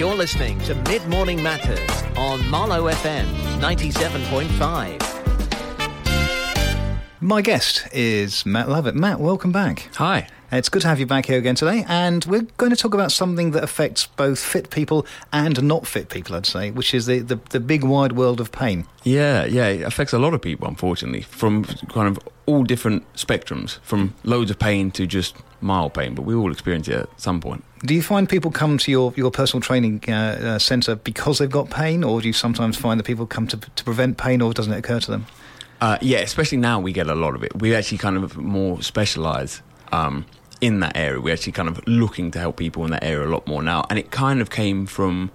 You're listening to Mid Morning Matters on Marlow FM 97.5. My guest is Matt Lovett. Matt, welcome back. Hi. It's good to have you back here again today, and we're going to talk about something that affects both fit people and not fit people, I'd say, which is the, the, the big wide world of pain. Yeah, yeah, it affects a lot of people, unfortunately, from kind of all different spectrums, from loads of pain to just mild pain, but we all experience it at some point. Do you find people come to your, your personal training uh, uh, centre because they've got pain, or do you sometimes find that people come to, to prevent pain, or doesn't it occur to them? Uh, yeah, especially now we get a lot of it. We actually kind of more specialise um, in that area. We're actually kind of looking to help people in that area a lot more now. And it kind of came from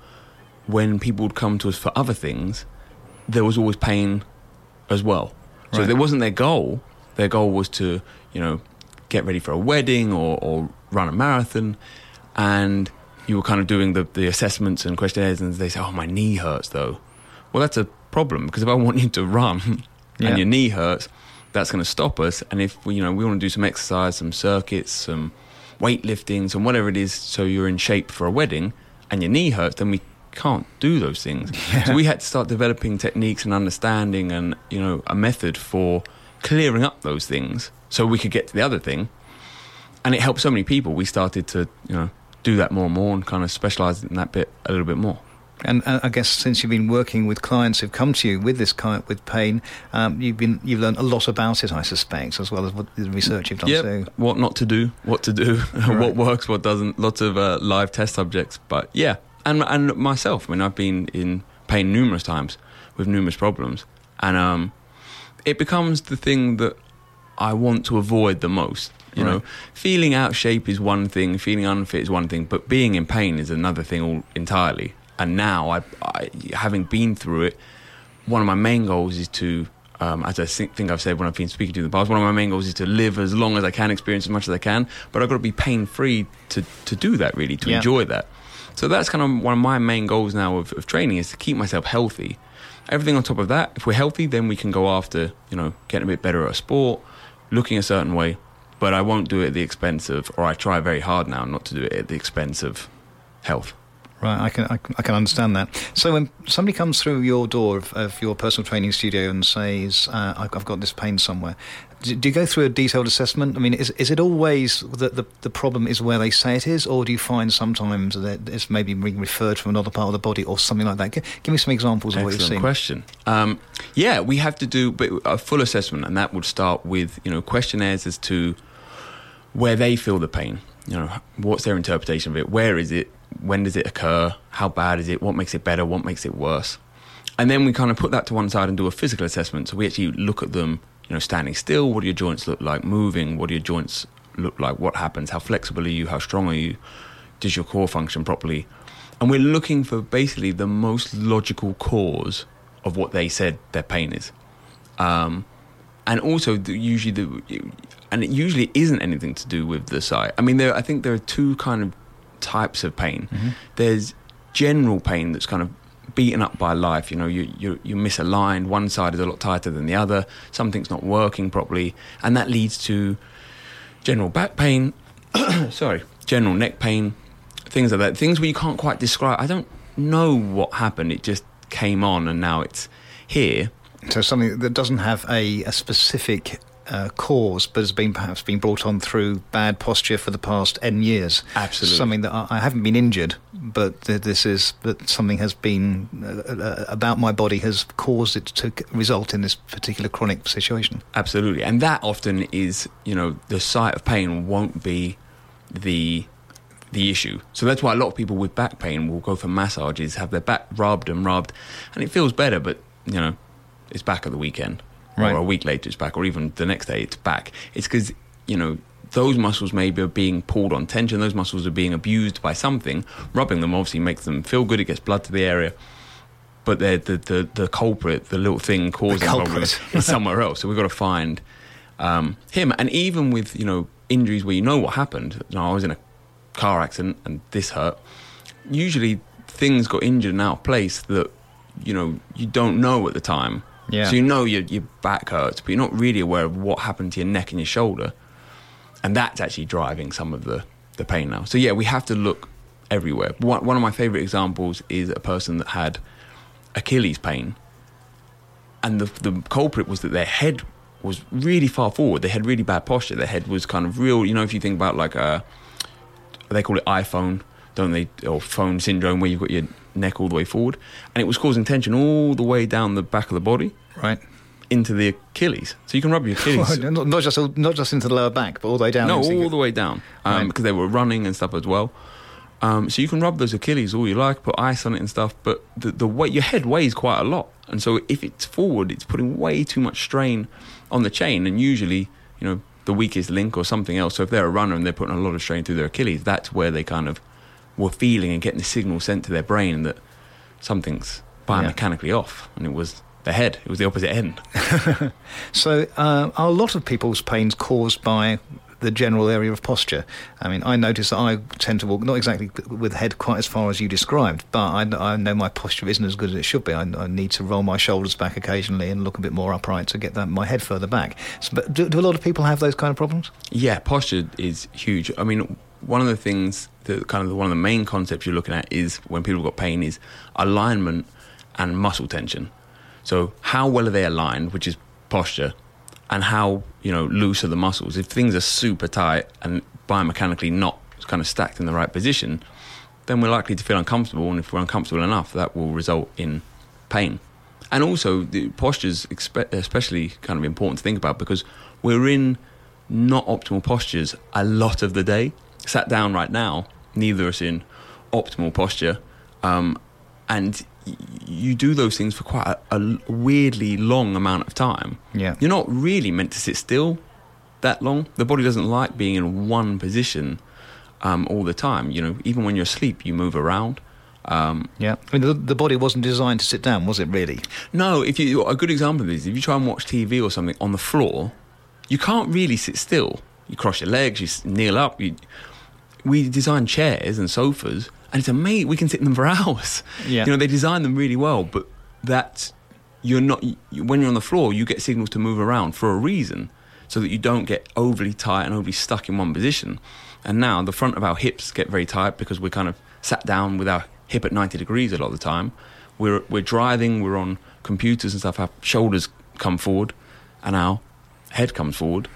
when people would come to us for other things, there was always pain as well. So Right. there wasn't their goal. Their goal was to, you know, get ready for a wedding or, or run a marathon. And you were kind of doing the, the assessments and questionnaires, and they say, Oh, my knee hurts though. Well, that's a problem because if I want you to run Yeah. and your knee hurts, that's going to stop us. And if we, you know, we want to do some exercise, some circuits, some weightlifting, some whatever it is, so you're in shape for a wedding, and your knee hurts, then we can't do those things. So we had to start developing techniques and understanding, and you know, a method for clearing up those things, so we could get to the other thing. And it helped so many people. We started to, you know, do that more and more, and kind of specialize in that bit a little bit more. And I guess since you've been working with clients who've come to you with this kind with pain, um, you've been you've learned a lot about it, I suspect, as well as what the research you've done Yep. too. What not to do, what to do, Right. what works, what doesn't. Lots of uh, live test subjects, but yeah, and and myself. I mean, I've been in pain numerous times with numerous problems, and um, it becomes the thing that I want to avoid the most. You know, feeling out shape is one thing, feeling unfit is one thing, but being in pain is another thing all entirely. And now, I, I having been through it, one of my main goals is to, um, as I think, I've said when I've been speaking to you in the past, one of my main goals is to live as long as I can, experience as much as I can, but I've got to be pain free to, to do that, really, to Yeah. enjoy that. So that's kind of one of my main goals now of, of training is to keep myself healthy. Everything on top of that, if we're healthy, then we can go after, you know, getting a bit better at a sport, looking a certain way, but I won't do it at the expense of, or I try very hard now not to do it at the expense of health. Right, I can, I can I can understand that. So when somebody comes through your door of, of your personal training studio and says, uh, "I've I've got this pain somewhere," do, do you go through a detailed assessment? I mean, is is it always that the the problem is where they say it is, or do you find sometimes that it's maybe being referred from another part of the body or something like that? Give, give me some examples of what you've Excellent seen. question. Um, yeah, we have to do a full assessment, and that would start with you know questionnaires as to where they feel the pain. You know, what's their interpretation of it? Where is it? When does it occur? How bad is it? What makes it better? What makes it worse? And then we kind of put that to one side and do a physical assessment. So we actually look at them, you know, standing still. What do your joints look like? Moving. What do your joints look like? What happens? How flexible are you? How strong are you? Does your core function properly? And we're looking for basically the most logical cause of what they said their pain is. Um, and also, the, usually, the, and it usually isn't anything to do with the site. I mean, there, I think there are two kind of types of pain. Mm-hmm. There's general pain that's kind of beaten up by life. You know, you, you you're misaligned. One side is a lot tighter than the other. Something's not working properly, and that leads to general back pain. sorry, general neck pain, things like that. Things where you can't quite describe. I don't know what happened. It just came on, and now it's here. So something that doesn't have a, a specific uh, cause, but has been perhaps been brought on through bad posture for the past n years. Absolutely. something that I, I haven't been injured, but th- this is that something has been uh, uh, about my body has caused it to c- result in this particular chronic situation. Absolutely, and that often is, you know, the site of pain won't be the the issue. So that's why a lot of people with back pain will go for massages, have their back rubbed and rubbed, and it feels better. But you know, it's back at the weekend, Right. or a week later it's back, or even the next day it's back. It's because you know those muscles maybe are being pulled on tension. Those muscles are being abused by something. Rubbing them obviously makes them feel good. It gets blood to the area. But they're the, the, the culprit, the little thing causing the problem, culprit. is somewhere else. So we've got to find um, him. And even with you know injuries where you know what happened. You know, I was in a car accident and this hurt. Usually things got injured and out of place that you know you don't know at the time. Yeah. So you know your your back hurts, but you're not really aware of what happened to your neck and your shoulder, and that's actually driving some of the the pain now. So yeah, we have to look everywhere. One, one of my favorite examples is a person that had Achilles pain, and the the culprit was that their head was really far forward. They had really bad posture. Their head was kind of real. You know, if you think about like a, they call it iPhone, don't they, or phone syndrome, where you've got your neck all the way forward, and it was causing tension all the way down the back of the body Right. into the Achilles. So you can rub your Achilles. not, not just not just into the lower back, but all the way down. No, all the way down um, Right. because they were running and stuff as well. Um, so you can rub those Achilles all you like, put ice on it and stuff, but the, the weight, your head weighs quite a lot, and so if it's forward, it's putting way too much strain on the chain, and usually, you know, the weakest link or something else. So if they're a runner and they're putting a lot of strain through their Achilles, that's where they kind of were feeling and getting the signal sent to their brain that something's biomechanically off, and it was the head. It was the opposite end. So, uh, are a lot of people's pains caused by the general area of posture? I mean, I notice that I tend to walk not exactly with the head quite as far as you described, but I, I know my posture isn't as good as it should be. I, I need to roll my shoulders back occasionally and look a bit more upright to get that, my head further back. So, but do, do a lot of people have those kind of problems? Yeah, posture is huge. I mean, one of the things that kind of one of the main concepts you're looking at is when people got pain is alignment and muscle tension. So how well are they aligned, which is posture, and how you know loose are the muscles. If things are super tight and biomechanically not kind of stacked in the right position, then we're likely to feel uncomfortable, and if we're uncomfortable enough, that will result in pain. And also, the posture's especially kind of important to think about because we're in not optimal postures a lot of the day. Sat down right now, neither us in optimal posture, um, and y- you do those things for quite a, a weirdly long amount of time. Yeah. You're not really meant to sit still that long. The body doesn't like being in one position um, all the time. You know, even when you're asleep, you move around. Um, Yeah. I mean, the, the body wasn't designed to sit down, was it really? no, if you a good example of this, if you try and watch TV or something on the floor, you can't really sit still. You cross your legs, you kneel up. You, we design chairs and sofas, and it's amazing. We can sit in them for hours. Yeah. You know, they design them really well, but that you're not when you're on the floor, you get signals to move around for a reason, so that you don't get overly tight and overly stuck in one position. And now the front of our hips get very tight because we're kind of sat down with our hip at 90 degrees a lot of the time. We're we're driving, we're on computers and stuff. Our shoulders come forward, and our head comes forward,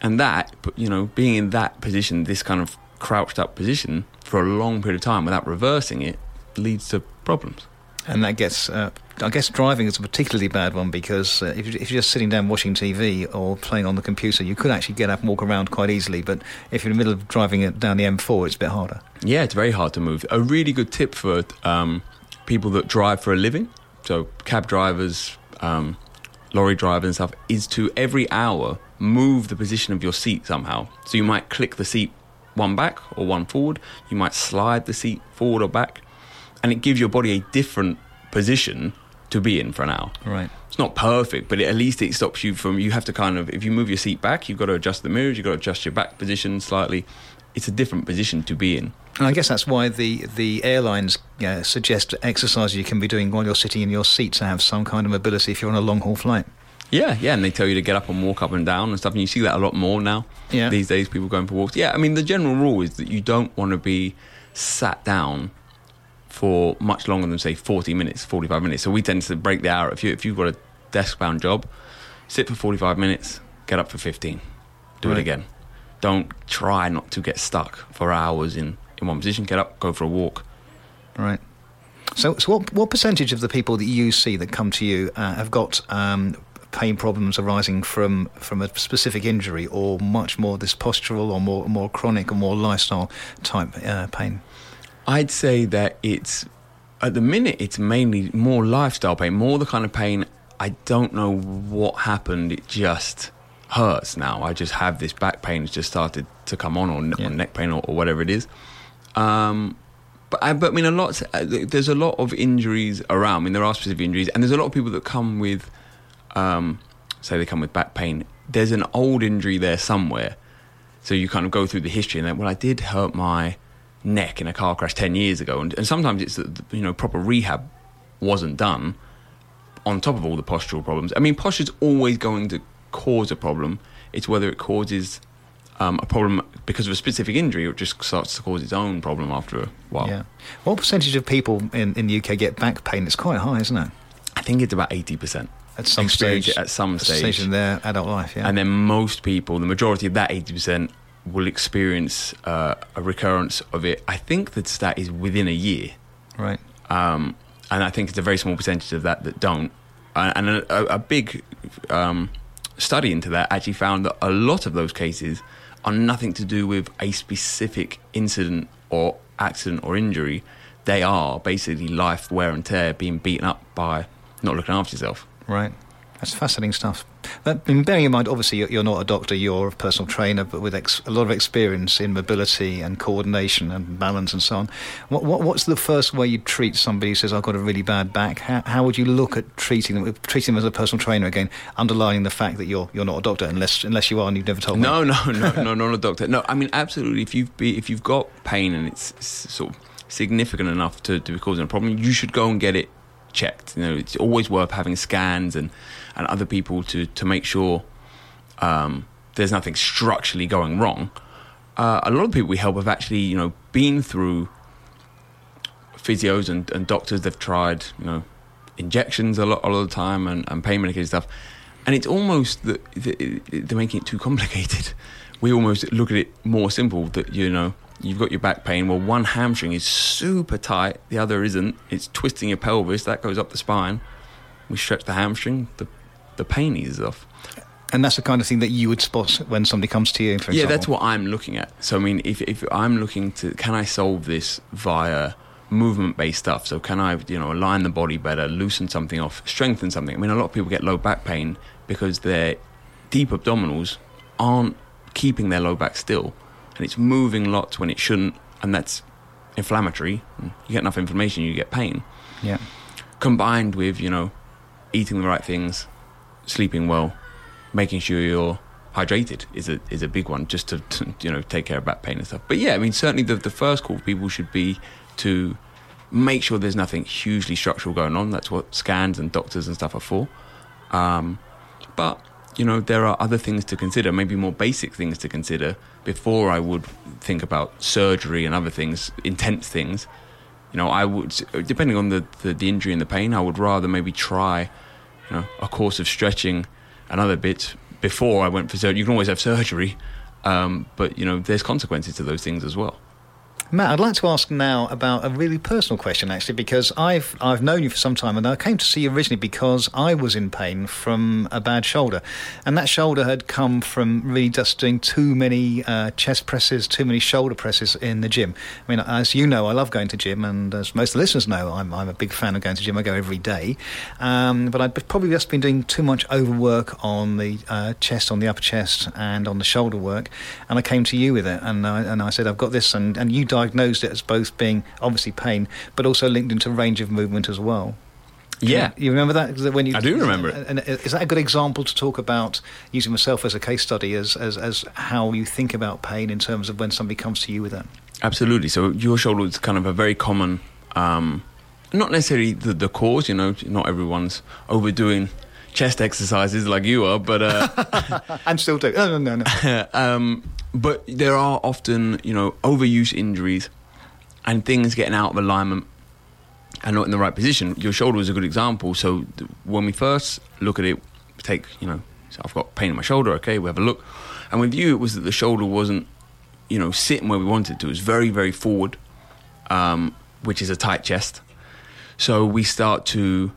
and that you know being in that position, this kind of crouched up position for a long period of time without reversing it leads to problems. And that gets, uh, I guess, driving is a particularly bad one because uh, if, you- if you're just sitting down watching TV or playing on the computer, you could actually get up and walk around quite easily. But if you're in the middle of driving it down the M4, it's a bit harder. Yeah, it's very hard to move. A really good tip for um, people that drive for a living, so cab drivers, um, lorry drivers and stuff, is to every hour move the position of your seat somehow. So you might click the seat one back or one forward. You might slide the seat forward or back, and it gives your body a different position to be in for an hour. Right. It's not perfect, but it, at least it stops you from. You have to kind of, if you move your seat back, you've got to adjust the mirrors. You've got to adjust your back position slightly. It's a different position to be in. And I guess that's why the, the airlines uh, suggest exercises you can be doing while you're sitting in your seat to have some kind of mobility if you're on a long haul flight. Yeah, yeah, and they tell you to get up and walk up and down and stuff, and you see that a lot more now. Yeah. These days, people going for walks. Yeah, I mean, the general rule is that you don't want to be sat down for much longer than say 40 minutes, 45 minutes. So we tend to break the hour. If you if you've got a desk bound job, sit for 45 minutes, get up for 15, do Right. it again. Don't try not to get stuck for hours in in one position. Get up, go for a walk. Right. So, so what, what percentage of the people that you see that come to you uh, have got um, pain problems arising from, from a specific injury or much more this postural or more, more chronic or more lifestyle type uh, pain? I'd say that it's at the minute it's mainly more lifestyle pain, more the kind of pain I don't know what happened. It just hurts now. I just have this back pain. It's just started to come on, or, Yeah. or neck pain, or, or whatever it is. Um, but I, but I mean, a lot. uh, There's a lot of injuries around. I mean, there are specific injuries, and there's a lot of people that come with, um, say, they come with back pain. There's an old injury there somewhere, so you kind of go through the history and then, well, I did hurt my neck in a car crash ten years ago, and, and sometimes it's that you know proper rehab wasn't done on top of all the postural problems. I mean, posture's always going to cause a problem. It's whether it causes um, a problem because of a specific injury, or it just starts to cause its own problem after a while. Yeah. What percentage of people in, in the UK get back pain? It's quite high, isn't it? I think it's about eighty percent At some stage. at some a stage. in their adult life, yeah. and then most people, the majority of that eighty percent, will experience uh, a recurrence of it. I think the stat is within a year. right. um, and I think it's a very small percentage of that that don't. And a, a, a big um, study into that actually found that a lot of those cases are nothing to do with a specific incident or accident or injury. They are basically life wear and tear, being beaten up by not looking after yourself. Right. That's fascinating stuff. But bearing in mind, obviously, you're, not a doctor, you're a personal trainer, but with ex- a lot of experience in mobility and coordination and balance and so on. What, what, what's the first way you treat somebody who says, I've got a really bad back? How, how would you look at treating them, treating them as a personal trainer again, underlining the fact that you're, you're not a doctor, unless, unless you are and you've never told me? No, no, no, no, not a doctor. No, I mean absolutely. If you've be, if you've got pain and it's sort of significant enough to, to be causing a problem, you should go and get it checked. You know, it's always worth having scans and, and other people to to make sure um, there's nothing structurally going wrong. Uh, a lot of people we help have actually, you know, been through physios and, and doctors. They've tried, you know, injections a lot, a lot of the time and, and pain medication stuff. And it's almost that that they're making it too complicated. We almost look at it more simple that, you know, you've got your back pain. Well, one hamstring is super tight, the other isn't. It's twisting your pelvis, that goes up the spine. We stretch the hamstring, the, the pain eases off. And that's the kind of thing that you would spot when somebody comes to you, for yeah, example. that's what I'm looking at. So, I mean, if, if I'm looking to, can I solve this via movement based stuff? So, can I, you know, align the body better, loosen something off, strengthen something? I mean, a lot of people get low back pain because their deep abdominals aren't keeping their low back still. And it's moving lots when it shouldn't. And that's inflammatory. You get enough inflammation, you get pain. Yeah. Combined with, you know, eating the right things, sleeping well, making sure you're hydrated is a is a big one just to, to you know take care of back pain and stuff. But yeah, I mean certainly the the first call for people should be to make sure there's nothing hugely structural going on. That's what scans and doctors and stuff are for. Um, but you know there are other things to consider, maybe more basic things to consider before I would think about surgery and other things, intense things. You know, I would depending on the, the, the injury and the pain, I would rather maybe try you know a course of stretching and other bits before I went for surgery. You can always have surgery, um, but you know there's consequences to those things as well. Matt, I'd like to ask now about a really personal question, actually, because I've I've known you for some time, and I came to see you originally because I was in pain from a bad shoulder, and that shoulder had come from really just doing too many uh, chest presses, too many shoulder presses in the gym. I mean, as you know, I love going to gym, and as most listeners know, I'm I'm a big fan of going to gym. I go every day, um, but I'd probably just been doing too much overwork on the uh, chest, on the upper chest, and on the shoulder work, and I came to you with it, and I, and I said I've got this, and and you diagnosed it as both being obviously pain, but also linked into range of movement as well. Yeah, You remember that? When you, I do remember it. And is that a good example to talk about using myself as a case study as, as, as how you think about pain in terms of when somebody comes to you with that? absolutely. So your shoulder is kind of a very common, um, not necessarily the, the cause. You know, not everyone's overdoing chest exercises like you are, but uh, And still do. No, no, no, no. um, but there are often, you know, overuse injuries and things getting out of alignment and not in the right position. Your shoulder is a good example. So when we first look at it, take, you know, so I've got pain in my shoulder. Okay, we have a look, and with you, it was that the shoulder wasn't, you know, sitting where we wanted it to. It was very, very forward, um, which is a tight chest. So we start to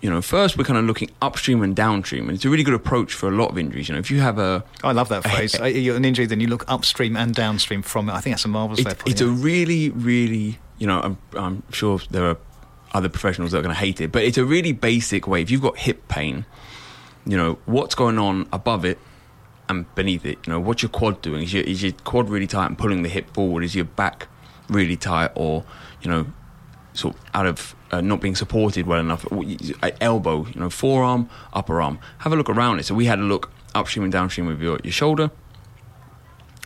you know, first we're kind of looking upstream and downstream, and it's a really good approach for a lot of injuries. You know, if you have a I love that phrase. Uh, You're an injury, then you look upstream and downstream from it. I think that's a marvellous way It, it's it. a really, really, you know, I'm, I'm sure there are other professionals that are going to hate it, but it's a really basic way. If you've got hip pain, you know, what's going on above it and beneath it? You know, what's your quad doing? Is your, is your quad really tight and pulling the hip forward? Is your back really tight or, you know, sort of out of uh, not being supported well enough? Elbow, you know, forearm, upper arm. Have a look around it. So we had a look upstream and downstream with your, your shoulder.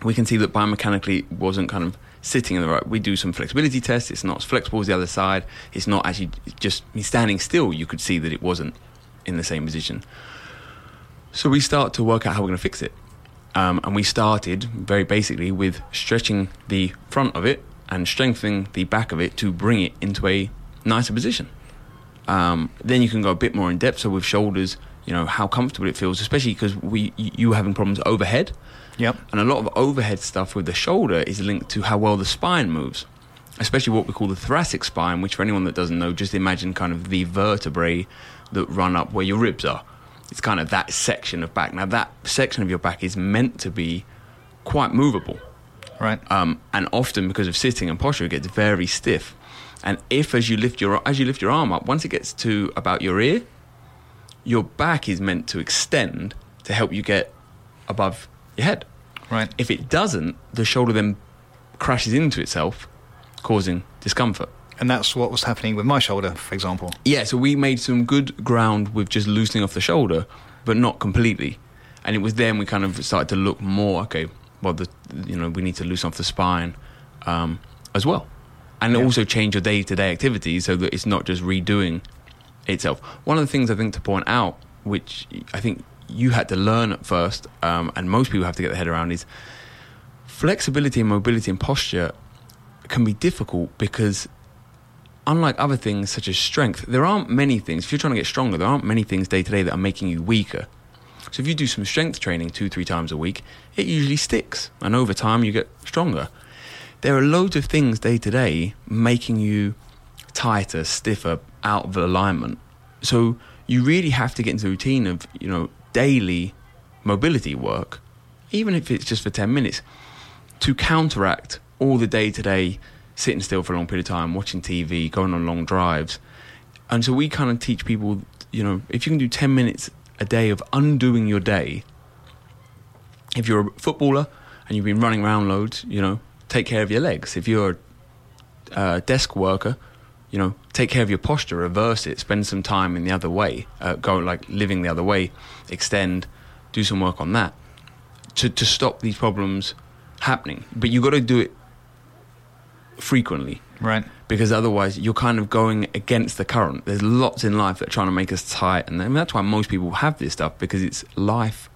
We can see that biomechanically it wasn't kind of sitting in the right. We do some flexibility tests. It's not as flexible as the other side. It's not actually just me standing still. You could see that it wasn't in the same position. So we start to work out how we're going to fix it. Um, and we started very basically with stretching the front of it and strengthening the back of it to bring it into a nicer position. Um, then you can go a bit more in depth. So with shoulders, you know how comfortable it feels, especially because we you were having problems overhead. Yep. And a lot of overhead stuff with the shoulder is linked to how well the spine moves, especially what we call the thoracic spine, which for anyone that doesn't know, just imagine kind of the vertebrae that run up where your ribs are. It's kind of that section of back. Now, that section of your back is meant to be quite movable. Right. Um, and often because of sitting and posture, it gets very stiff. And if as you lift your as you lift your arm up, once it gets to about your ear, your back is meant to extend to help you get above your head. Right. If it doesn't, the shoulder then crashes into itself, causing discomfort. And that's what was happening with my shoulder, for example. Yeah, so we made some good ground with just loosening off the shoulder, but not completely. And it was then we kind of started to look more. Okay, well, the you know we need to loosen off the spine um, as well, and Yeah. also change your day-to-day activities so that it's not just redoing itself. One of the things I think to point out, which I think you had to learn at first, um, and most people have to get their head around, is flexibility and mobility and posture can be difficult because unlike other things such as strength, there aren't many things. If you're trying to get stronger, there aren't many things day to day that are making you weaker. So if you do some strength training two, three times a week, it usually sticks, and over time you get stronger. There are loads of things day to day making you tighter, stiffer, out of alignment. So you really have to get into the routine of you know daily mobility work, even if it's just for ten minutes, to counteract all the day to day sitting still for a long period of time, watching TV, going on long drives. And so we kind of teach people, you know, if you can do 10 minutes a day of undoing your day, if you're a footballer and you've been running around loads, you know, take care of your legs. If you're a desk worker, you know, take care of your posture, reverse it, spend some time in the other way, uh, go like living the other way, extend, do some work on that to, to stop these problems happening. But you've got to do it frequently Right. because otherwise you're kind of going against the current. There's lots in life that are trying to make us tight, and then that's why most people have this stuff because it's life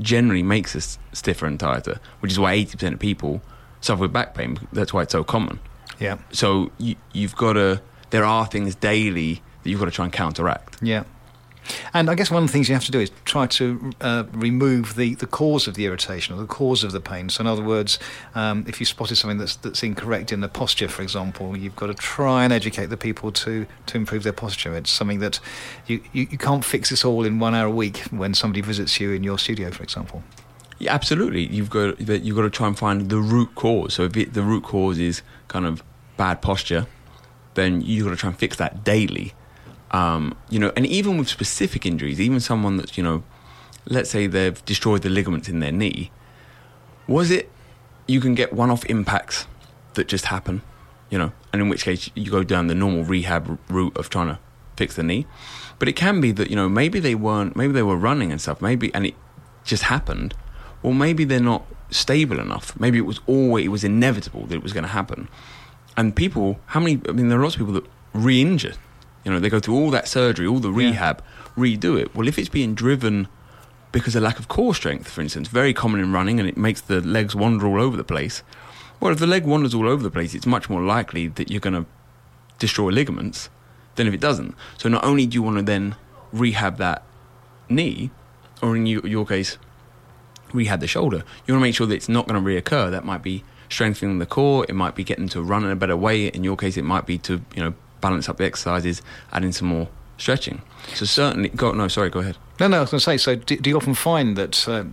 generally makes us stiffer and tighter, which is why 80% of people suffer with back pain. That's why it's so common. Yeah. So you, you've got to. There are things daily that you've got to try and counteract. Yeah. And I guess one of the things you have to do is try to uh, remove the, the cause of the irritation or the cause of the pain. So, in other words, um, if you spotted something that's, that's incorrect in the posture, for example, you've got to try and educate the people to, to improve their posture. It's something that you, you, you can't fix this all in one hour a week when somebody visits you in your studio, for example. Yeah, absolutely. You've got. You've got to try and find the root cause. So if it, the root cause is kind of bad posture, then you've got to try and fix that daily. Um, you know, and even with specific injuries, even someone that's you know, let's say they've destroyed the ligaments in their knee, was it you can get one-off impacts that just happen, you know, and in which case you go down the normal rehab route of trying to fix the knee. But it can be that you know maybe they weren't, maybe they were running and stuff, maybe and it just happened. Well, maybe they're not stable enough. Maybe it was always it was inevitable that it was going to happen. And people, how many? I mean, there are lots of people that re-injure. You know, they go through all that surgery, all the Yeah. rehab, redo it. Well, if it's being driven because of lack of core strength, for instance, very common in running, and it makes the legs wander all over the place. Well, if the leg wanders all over the place, it's much more likely that you're going to destroy ligaments than if it doesn't. So not only do you want to then rehab that knee, or in you, your case, rehab the shoulder, you want to make sure that it's not going to reoccur. That might be strengthening the core. It might be getting to run in a better way. In your case, it might be to you know balance up the exercises, adding some more stretching. So certainly, go no, sorry, go ahead. No, no, I was going to say. So, do, do you often find that, uh,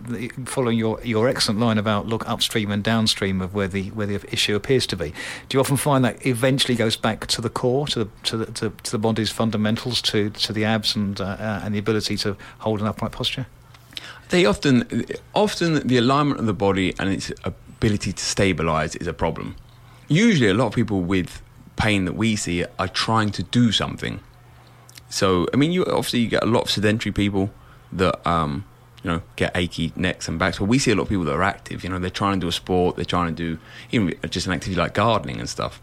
following your, your excellent line about look upstream and downstream of where the where the issue appears to be, do you often find that eventually goes back to the core, to the to the, to, to the body's fundamentals, to to the abs and uh, uh, and the ability to hold an upright posture? They often, often the alignment of the body and its ability to stabilize is a problem. Usually, a lot of people with pain that we see are trying to do something. So, I mean, you obviously you get a lot of sedentary people that um, you know get achy necks and backs. But we see a lot of people that are active. You know, they're trying to do a sport. They're trying to do even just an activity like gardening and stuff.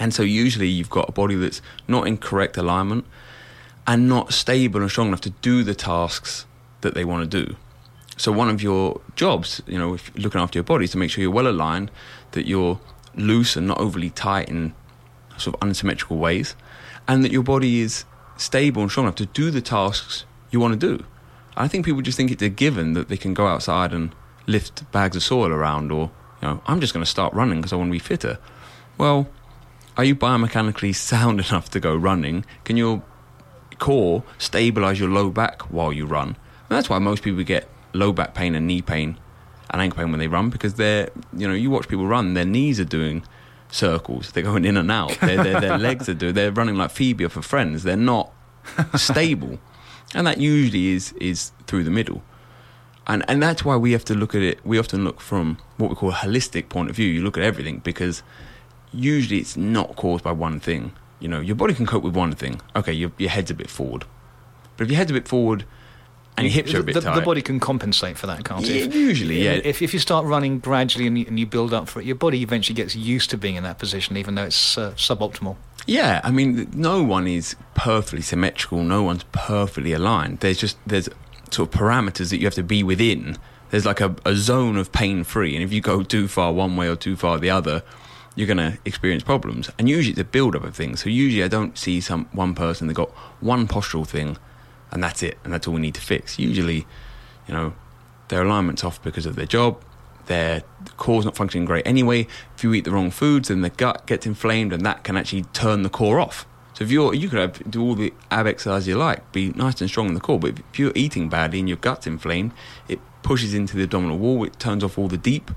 And so, usually, you've got a body that's not in correct alignment and not stable and strong enough to do the tasks that they want to do. So one of your jobs, you know, if looking after your body, is to make sure you're well aligned, that you're loose and not overly tight in sort of unsymmetrical ways, and that your body is stable and strong enough to do the tasks you want to do. I think people just think it's a given that they can go outside and lift bags of soil around, or you know, I'm just going to start running because I want to be fitter. Well, are you biomechanically sound enough to go running? Can your core stabilize your low back while you run? And that's why most people get low back pain and knee pain and ankle pain when they run because they're, you know, you watch people run, their knees are doing circles, they're going in and out, their, their, their legs are doing, they're running like Phoebe for Friends, they're not stable. And that usually is, is through the middle. And, and that's why we have to look at it, we often look from what we call a holistic point of view. You look at everything because usually it's not caused by one thing. You know, your body can cope with one thing. Okay, your, your head's a bit forward. But if your head's a bit forward and your hips are a bit the, tight. the body can compensate for that, can't Yeah, it? usually, yeah. If, if you start running gradually and you, and you build up for it, your body eventually gets used to being in that position, even though it's uh, suboptimal. Yeah, I mean, no one is perfectly symmetrical. No one's perfectly aligned. There's just there's sort of parameters that you have to be within. There's like a, a zone of pain free, and if you go too far one way or too far the other, you're going to experience problems. And usually it's a build up of things. So usually I don't see some one person that got one postural thing, and that's it, and that's all we need to fix. Usually, you know, their alignment's off because of their job. Their core's not functioning great anyway. If you eat the wrong foods, then the gut gets inflamed, and that can actually turn the core off. So if you're, you could have, do all the ab exercise you like, be nice and strong in the core, but if you're eating badly and your gut's inflamed, it pushes into the abdominal wall. It turns off all the deep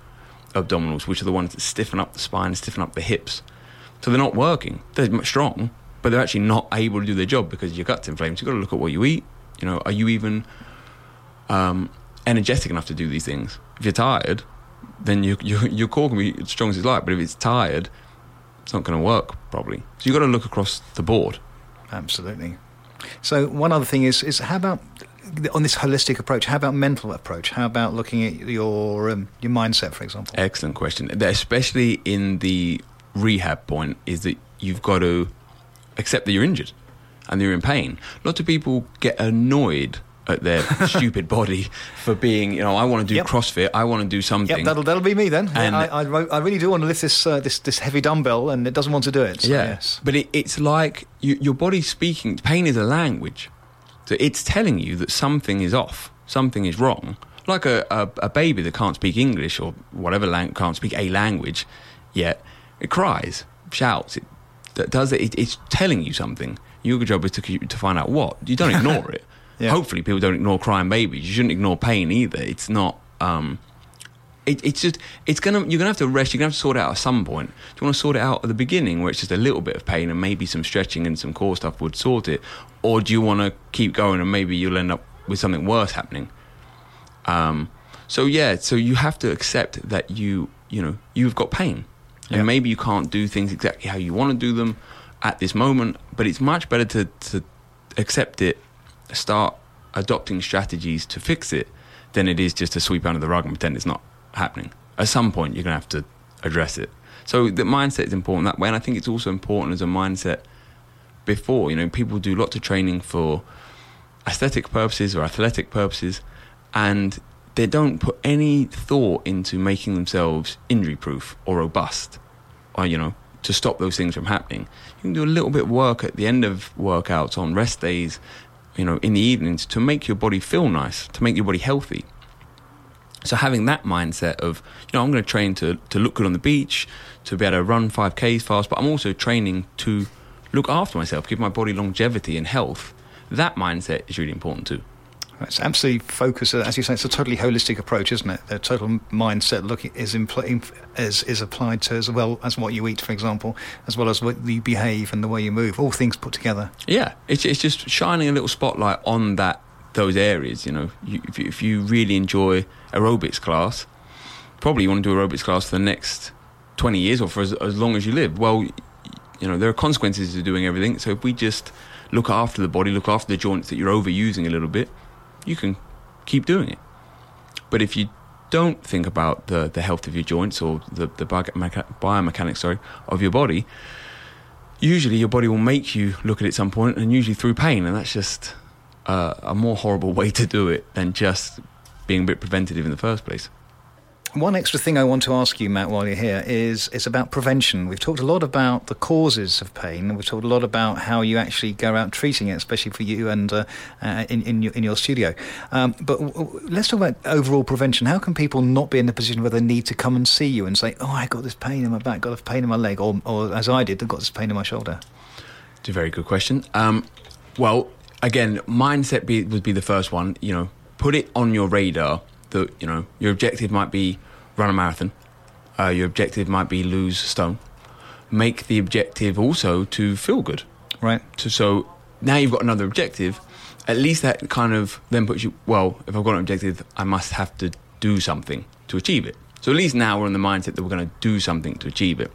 abdominals, which are the ones that stiffen up the spine, stiffen up the hips. So they're not working. They're strong, but they're actually not able to do their job because your gut's inflamed. You've got to look at what you eat. You know, are you even um, energetic enough to do these things? If you're tired, then your, your, your core can be as strong as it's like, but if it's tired, it's not going to work probably. So you've got to look across the board. Absolutely. So one other thing is is how about on this holistic approach? How about mental approach? How about looking at your um, your mindset, for example? Excellent question. Especially in the rehab point, is that you've got to accept that you're injured and you're in pain. Lots of people get annoyed at their stupid body for being, you know, I want to do Yep. CrossFit, I want to do something. Yep, that'll that'll be me then. And- I, I, I really do want to lift this uh, this this heavy dumbbell, and it doesn't want to do it. So, yeah, Yes. but it, it's like you, your body's speaking. Pain is a language, so it's telling you that something is off, something is wrong. Like a, a, a baby that can't speak English or whatever lang- can't speak a language yet, it cries, shouts, it d- does it. it it's telling you something. Your job is to to find out what. You don't ignore it. Yeah. Hopefully, people don't ignore crying babies. You shouldn't ignore pain either. It's not. Um, it, it's just it's gonna you're gonna have to rest. You're gonna have to sort it out at some point. Do you want to sort it out at the beginning where it's just a little bit of pain and maybe some stretching and some core stuff would sort it, or do you want to keep going and maybe you'll end up with something worse happening? Um, so yeah, so you have to accept that you you know you've got pain, and Yeah. maybe you can't do things exactly how you want to do them at this moment. But it's much better to to accept it, start adopting strategies to fix it, than it is just to sweep under the rug and pretend it's not happening. At some point, you're gonna have to address it. So the mindset is important that way, and I think it's also important as a mindset before. You know, people do lots of training for aesthetic purposes or athletic purposes, and they don't put any thought into making themselves injury proof or robust, or you know, to stop those things from happening. You can do a little bit of work at the end of workouts on rest days, you know, in the evenings to make your body feel nice, to make your body healthy. So having that mindset of, you know, I'm going to train to, to look good on the beach, to be able to run 5Ks fast, but I'm also training to look after myself, give my body longevity and health. That mindset is really important too. It's absolutely focused, as you say, it's a totally holistic approach, isn't it? The total mindset looking is impl- is is applied to as well as what you eat, for example, as well as what you behave and the way you move. All things put together. Yeah, it's it's just shining a little spotlight on that those areas. You know, you, if, you, if you really enjoy aerobics class, probably you want to do aerobics class for the next twenty years or for as, as long as you live. Well, you know there are consequences to doing everything. So if we just look after the body, look after the joints that you're overusing a little bit, you can keep doing it. But if you don't think about the, the health of your joints or the, the biomechanics sorry, of your body, usually your body will make you look at it at some point and usually through pain. And that's just uh, a more horrible way to do it than just being a bit preventative in the first place. One extra thing I want to ask you, Matt, while you're here, is is about prevention. We've talked a lot about the causes of pain. And we've talked a lot about how you actually go out treating it, especially for you and uh, uh, in in your, in your studio. Um, but w- w- let's talk about overall prevention. How can people not be in a position where they need to come and see you and say, "Oh, I got this pain in my back, got a pain in my leg," or, or as I did, I got this pain in my shoulder? It's a very good question. Um, well, again, mindset be, would be the first one. You know, put it on your radar that you know your objective might be run a marathon. Uh, your objective might be lose stone. Make the objective also to feel good. Right. So, so now you've got another objective. At least that kind of then puts you. Well, if I've got an objective, I must have to do something to achieve it. So at least now we're in the mindset that we're going to do something to achieve it.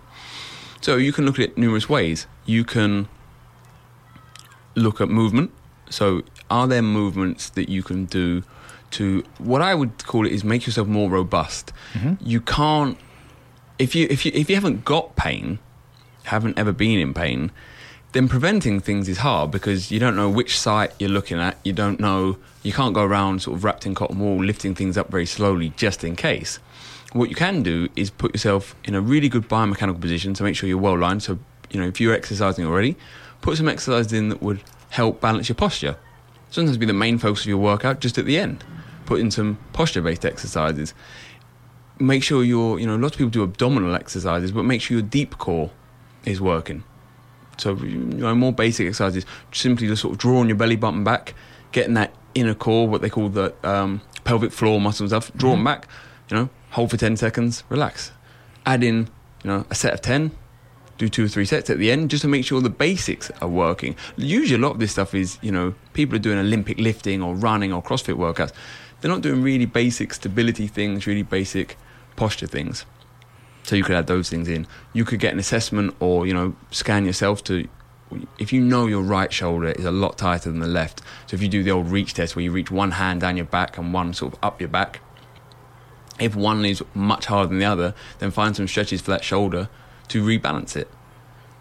So you can look at it numerous ways. You can look at movement. So are there movements that you can do to what I would call it is make yourself more robust. Mm-hmm. You can't if you if you if you haven't got pain, haven't ever been in pain, then preventing things is hard because you don't know which site you're looking at. You don't know you can't go around sort of wrapped in cotton wool, lifting things up very slowly just in case. What you can do is put yourself in a really good biomechanical position to make sure you're well lined. So you know if you're exercising already, put some exercises in that would help balance your posture. Sometimes be the main focus of your workout just at the end. Put in some posture based exercises. Make sure your, you know, lots of people do abdominal exercises, but make sure your deep core is working. So, you know, more basic exercises, simply just sort of drawing your belly button back, getting that inner core, what they call the um, pelvic floor muscles up, draw them back, you know, hold for 10 seconds, relax. Add in, you know, a set of 10, do two or three sets at the end just to make sure the basics are working. Usually, a lot of this stuff is, you know, people are doing Olympic lifting or running or CrossFit workouts. They're not doing really basic stability things, really basic posture things. So you could add those things in. You could get an assessment or, you know, scan yourself to if you know your right shoulder is a lot tighter than the left. So if you do the old reach test where you reach one hand down your back and one sort of up your back, if one is much harder than the other, then find some stretches for that shoulder to rebalance it.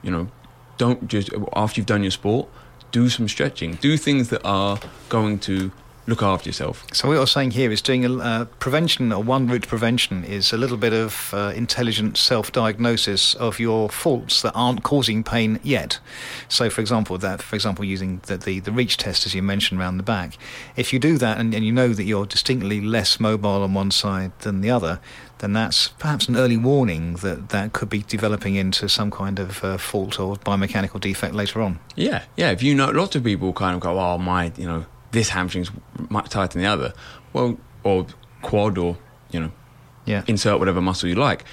You know, don't just after you've done your sport, do some stretching. Do things that are going to look after yourself. So what you're saying here is doing a uh, prevention, or one route to prevention, is a little bit of uh, intelligent self-diagnosis of your faults that aren't causing pain yet. So, for example, that, for example, using the, the, the reach test as you mentioned around the back, if you do that and, and you know that you're distinctly less mobile on one side than the other, then that's perhaps an early warning that that could be developing into some kind of uh, fault or biomechanical defect later on. Yeah, yeah. If you know, lots of people kind of go, "Oh, my, you know, this hamstring's much tighter than the other." Well, or quad, or you know, Yeah. insert whatever muscle you like.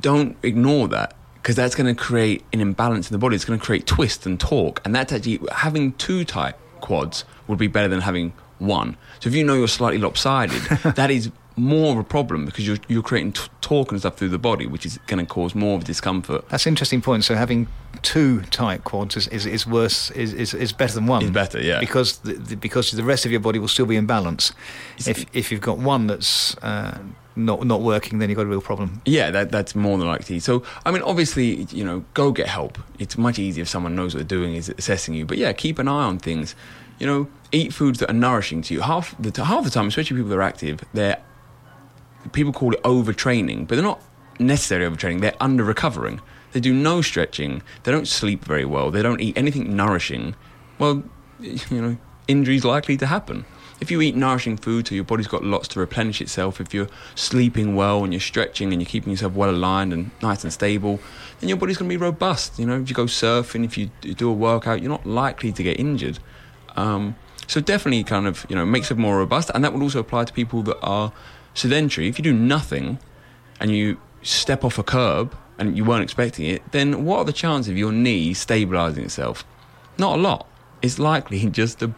Don't ignore that because that's going to create an imbalance in the body. It's going to create twist and torque, and that's actually having two tight quads would be better than having one. So if you know you're slightly lopsided, that is more of a problem because you're you're creating t- torque and stuff through the body, which is going to cause more of discomfort. That's an interesting point. So having two tight quads is, is, is worse is, is, is better than one. Is better, yeah. Because the, the, because the rest of your body will still be in balance. If if you've got one that's uh, not not working, then you've got a real problem. Yeah, that, that's more than likely. So, I mean, obviously, you know, go get help. It's much easier if someone knows what they're doing, is assessing you. But yeah, keep an eye on things. You know, eat foods that are nourishing to you. Half the half the time, especially people that are active, they're people call it overtraining, but they're not necessarily overtraining. They're under recovering. They do no stretching. They don't sleep very well. They don't eat anything nourishing. Well, you know, injuries likely to happen. If you eat nourishing food, so your body's got lots to replenish itself. If you're sleeping well and you're stretching and you're keeping yourself well aligned and nice and stable, then your body's going to be robust. You know, if you go surfing, if you do a workout, you're not likely to get injured. Um, so definitely, kind of, you know, makes it more robust, and that would also apply to people that are sedentary. If you do nothing and you step off a curb and you weren't expecting it, then what are the chances of your knee stabilizing itself? Not a lot. It's likely just to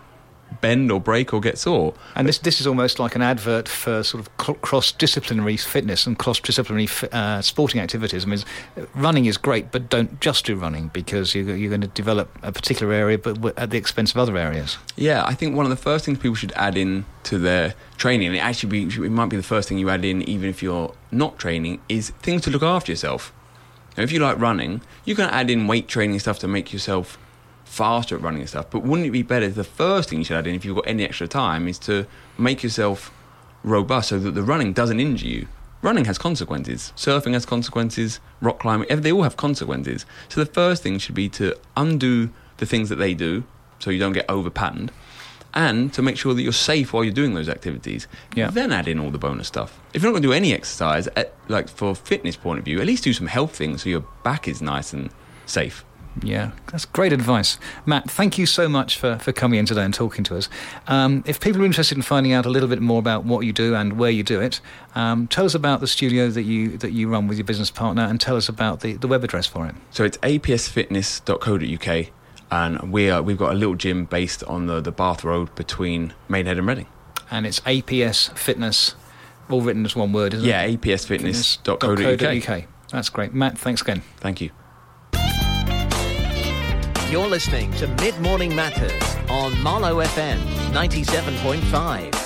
bend or break or get sore. And this this is almost like an advert for sort of cross-disciplinary fitness and cross-disciplinary uh, sporting activities. I mean, running is great, but don't just do running because you're, you're going to develop a particular area, but at the expense of other areas. Yeah, I think one of the first things people should add in to their training, and it actually be, it might be the first thing you add in even if you're not training, is things to look after yourself. Now, if you like running, you can add in weight training stuff to make yourself faster at running and stuff. But wouldn't it be better? The first thing you should add in, if you've got any extra time, is to make yourself robust so that the running doesn't injure you. Running has consequences. Surfing has consequences. Rock climbing, they all have consequences. So the first thing should be to undo the things that they do so you don't get over patterned and to make sure that you're safe while you're doing those activities. Yeah. Then add in all the bonus stuff. If you're not going to do any exercise, at, like for fitness point of view, at least do some health things so your back is nice and safe. Yeah, that's great advice. Matt, thank you so much for, for coming in today and talking to us. Um, if people are interested in finding out a little bit more about what you do and where you do it, um, tell us about the studio that you that you run with your business partner and tell us about the, the web address for it. So it's apsfitness.co.uk, and we are, we've got a little gym based on the, the Bath Road between Maidenhead and Reading. And it's APS Fitness, all written as one word, isn't Yeah, it? apsfitness.co.uk. .co.uk. That's great. Matt, thanks again. Thank you. You're listening to Mid Morning Matters on Marlow FM 97.5.